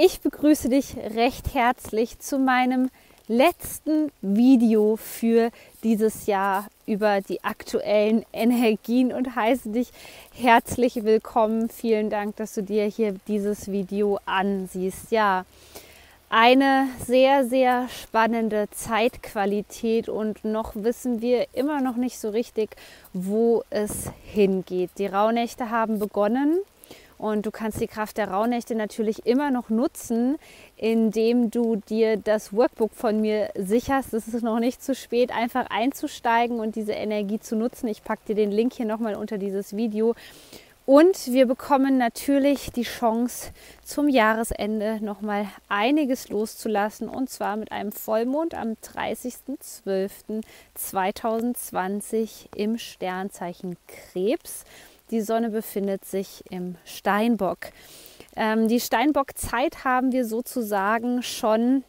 Ich begrüße dich recht herzlich zu meinem letzten Video für dieses Jahr über die aktuellen Energien und heiße dich herzlich willkommen. Vielen Dank, dass du dir hier dieses Video ansiehst. Ja, eine sehr, sehr spannende Zeitqualität und noch wissen wir immer noch nicht so richtig, wo es hingeht. Die Rauhnächte haben begonnen und du kannst die Kraft der Rauhnächte natürlich immer noch nutzen, indem du dir das Workbook von mir sicherst. Es ist noch nicht zu spät, einfach einzusteigen und diese Energie zu nutzen. Ich packe dir den Link hier nochmal unter dieses Video. Und wir bekommen natürlich die Chance, zum Jahresende nochmal einiges loszulassen. Und zwar mit einem Vollmond am 30.12.2020 im Sternzeichen Krebs. Die Sonne befindet sich im Steinbock. Ähm, die Steinbock-Zeit haben wir sozusagen schon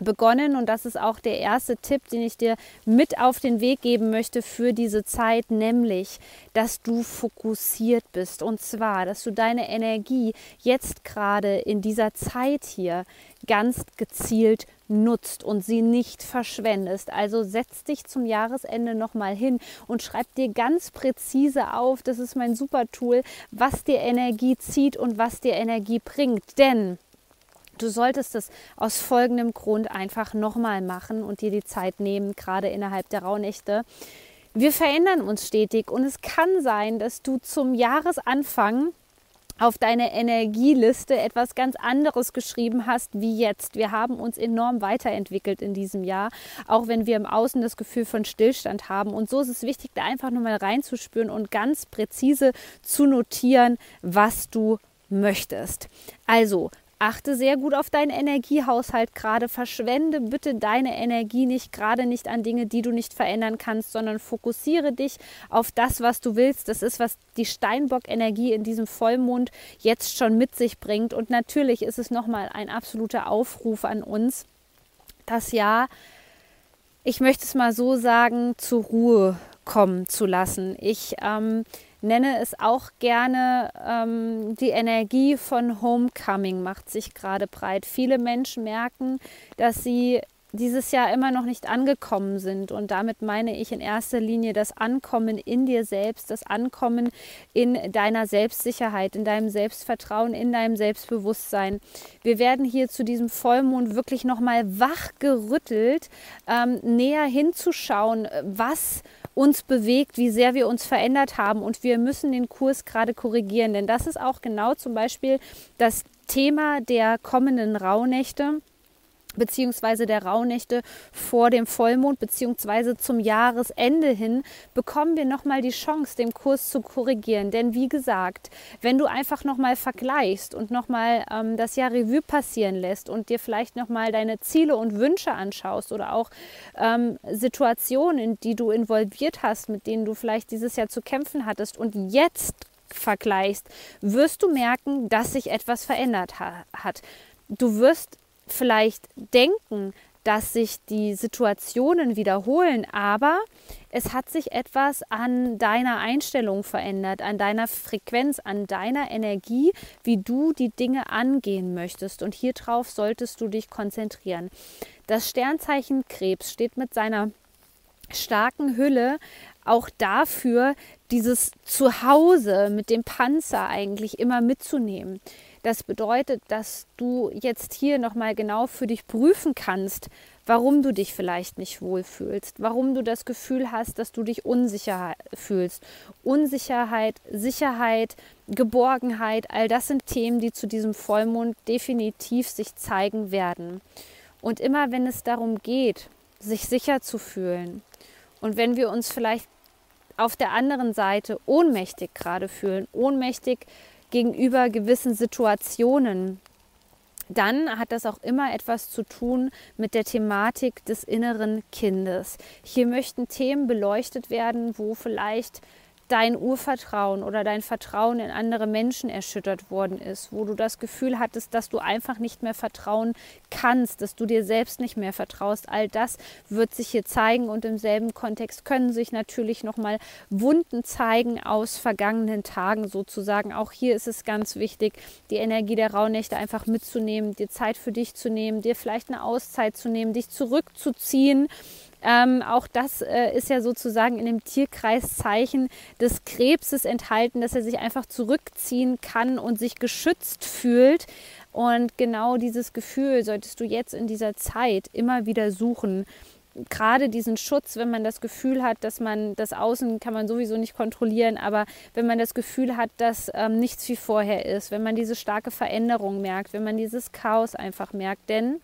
begonnen und das ist auch der erste Tipp, den ich dir mit auf den Weg geben möchte für diese Zeit, nämlich, dass du fokussiert bist und zwar, dass du deine Energie jetzt gerade in dieser Zeit hier ganz gezielt nutzt und sie nicht verschwendest. Also setz dich zum Jahresende nochmal hin und schreib dir ganz präzise auf, das ist mein super Tool, was dir Energie zieht und was dir Energie bringt. Denn Du solltest es aus folgendem Grund einfach nochmal machen und dir die Zeit nehmen, gerade innerhalb der Rauhnächte. Wir verändern uns stetig und es kann sein, dass du zum Jahresanfang auf deine Energieliste etwas ganz anderes geschrieben hast wie jetzt. Wir haben uns enorm weiterentwickelt in diesem Jahr, auch wenn wir im Außen das Gefühl von Stillstand haben. Und so ist es wichtig, da einfach nochmal reinzuspüren und ganz präzise zu notieren, was du möchtest. Also Achte sehr gut auf deinen Energiehaushalt gerade. Verschwende bitte deine Energie nicht gerade nicht an Dinge, die du nicht verändern kannst, sondern fokussiere dich auf das, was du willst. Das ist, was die Steinbock-Energie in diesem Vollmond jetzt schon mit sich bringt. Und natürlich ist es nochmal ein absoluter Aufruf an uns, das Jahr, ich möchte es mal so sagen, zur Ruhe kommen zu lassen. Ich ähm, nenne es auch gerne, ähm, die Energie von Homecoming macht sich gerade breit. Viele Menschen merken, dass sie dieses Jahr immer noch nicht angekommen sind. Und damit meine ich in erster Linie das Ankommen in dir selbst, das Ankommen in deiner Selbstsicherheit, in deinem Selbstvertrauen, in deinem Selbstbewusstsein. Wir werden hier zu diesem Vollmond wirklich nochmal wachgerüttelt, ähm, näher hinzuschauen, was uns bewegt, wie sehr wir uns verändert haben. Und wir müssen den Kurs gerade korrigieren, denn das ist auch genau zum Beispiel das Thema der kommenden Rauhnächte beziehungsweise der Rauhnächte vor dem Vollmond beziehungsweise zum Jahresende hin bekommen wir nochmal die Chance, den Kurs zu korrigieren. Denn wie gesagt, wenn du einfach nochmal vergleichst und nochmal ähm, das Jahr Revue passieren lässt und dir vielleicht nochmal deine Ziele und Wünsche anschaust oder auch ähm, Situationen, in die du involviert hast, mit denen du vielleicht dieses Jahr zu kämpfen hattest und jetzt vergleichst, wirst du merken, dass sich etwas verändert ha hat. Du wirst vielleicht denken, dass sich die Situationen wiederholen, aber es hat sich etwas an deiner Einstellung verändert, an deiner Frequenz, an deiner Energie, wie du die Dinge angehen möchtest. Und hier drauf solltest du dich konzentrieren. Das Sternzeichen Krebs steht mit seiner starken Hülle auch dafür, dieses Zuhause mit dem Panzer eigentlich immer mitzunehmen. Das bedeutet, dass du jetzt hier nochmal genau für dich prüfen kannst, warum du dich vielleicht nicht wohlfühlst, warum du das Gefühl hast, dass du dich unsicher fühlst. Unsicherheit, Sicherheit, Geborgenheit, all das sind Themen, die zu diesem Vollmond definitiv sich zeigen werden. Und immer wenn es darum geht, sich sicher zu fühlen und wenn wir uns vielleicht auf der anderen Seite ohnmächtig gerade fühlen, ohnmächtig gegenüber gewissen Situationen, dann hat das auch immer etwas zu tun mit der Thematik des inneren Kindes. Hier möchten Themen beleuchtet werden, wo vielleicht dein Urvertrauen oder dein Vertrauen in andere Menschen erschüttert worden ist, wo du das Gefühl hattest, dass du einfach nicht mehr vertrauen kannst, dass du dir selbst nicht mehr vertraust. All das wird sich hier zeigen und im selben Kontext können sich natürlich nochmal Wunden zeigen aus vergangenen Tagen sozusagen. Auch hier ist es ganz wichtig, die Energie der Rauhnächte einfach mitzunehmen, dir Zeit für dich zu nehmen, dir vielleicht eine Auszeit zu nehmen, dich zurückzuziehen ähm, auch das äh, ist ja sozusagen in dem Tierkreiszeichen des Krebses enthalten, dass er sich einfach zurückziehen kann und sich geschützt fühlt. Und genau dieses Gefühl solltest du jetzt in dieser Zeit immer wieder suchen gerade diesen Schutz, wenn man das Gefühl hat, dass man das Außen kann man sowieso nicht kontrollieren, aber wenn man das Gefühl hat, dass ähm, nichts wie vorher ist, wenn man diese starke Veränderung merkt, wenn man dieses Chaos einfach merkt, denn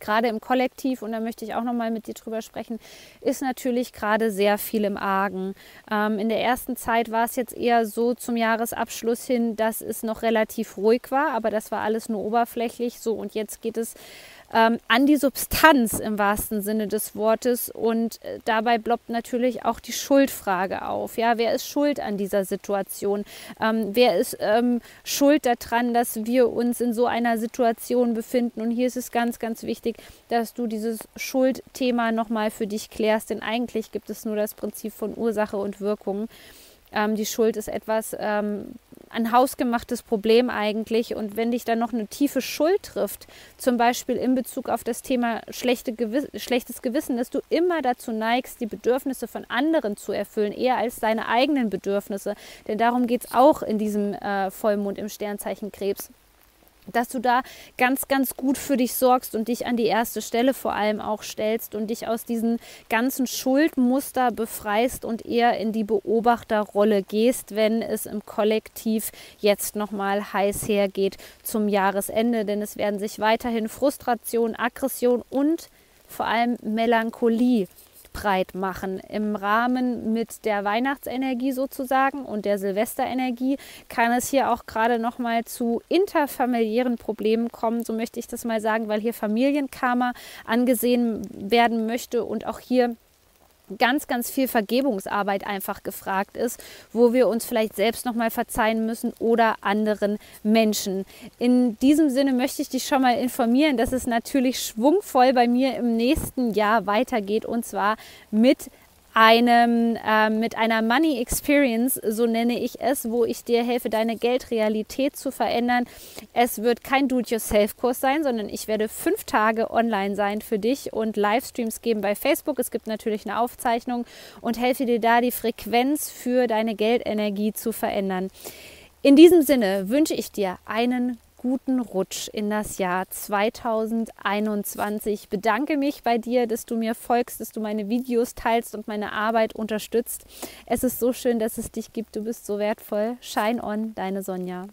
gerade im Kollektiv, und da möchte ich auch nochmal mit dir drüber sprechen, ist natürlich gerade sehr viel im Argen. Ähm, in der ersten Zeit war es jetzt eher so zum Jahresabschluss hin, dass es noch relativ ruhig war, aber das war alles nur oberflächlich so und jetzt geht es ähm, an die Substanz im wahrsten Sinne des Wortes. Und äh, dabei ploppt natürlich auch die Schuldfrage auf. Ja, wer ist schuld an dieser Situation? Ähm, wer ist ähm, schuld daran, dass wir uns in so einer Situation befinden? Und hier ist es ganz, ganz wichtig, dass du dieses Schuldthema nochmal für dich klärst, denn eigentlich gibt es nur das Prinzip von Ursache und Wirkung. Ähm, die Schuld ist etwas, ähm, ein hausgemachtes Problem eigentlich. Und wenn dich dann noch eine tiefe Schuld trifft, zum Beispiel in Bezug auf das Thema schlechte Gewiss schlechtes Gewissen, dass du immer dazu neigst, die Bedürfnisse von anderen zu erfüllen, eher als deine eigenen Bedürfnisse. Denn darum geht es auch in diesem äh, Vollmond im Sternzeichen Krebs dass du da ganz, ganz gut für dich sorgst und dich an die erste Stelle vor allem auch stellst und dich aus diesen ganzen Schuldmuster befreist und eher in die Beobachterrolle gehst, wenn es im Kollektiv jetzt nochmal heiß hergeht zum Jahresende. Denn es werden sich weiterhin Frustration, Aggression und vor allem Melancholie breit machen. Im Rahmen mit der Weihnachtsenergie sozusagen und der Silvesterenergie kann es hier auch gerade noch mal zu interfamiliären Problemen kommen, so möchte ich das mal sagen, weil hier Familienkarma angesehen werden möchte und auch hier ganz, ganz viel Vergebungsarbeit einfach gefragt ist, wo wir uns vielleicht selbst nochmal verzeihen müssen oder anderen Menschen. In diesem Sinne möchte ich dich schon mal informieren, dass es natürlich schwungvoll bei mir im nächsten Jahr weitergeht und zwar mit einem, äh, mit einer Money Experience, so nenne ich es, wo ich dir helfe, deine Geldrealität zu verändern. Es wird kein Do-it-yourself-Kurs sein, sondern ich werde fünf Tage online sein für dich und Livestreams geben bei Facebook. Es gibt natürlich eine Aufzeichnung und helfe dir da, die Frequenz für deine Geldenergie zu verändern. In diesem Sinne wünsche ich dir einen guten Rutsch in das Jahr 2021. Ich bedanke mich bei dir, dass du mir folgst, dass du meine Videos teilst und meine Arbeit unterstützt. Es ist so schön, dass es dich gibt. Du bist so wertvoll. Shine on, deine Sonja.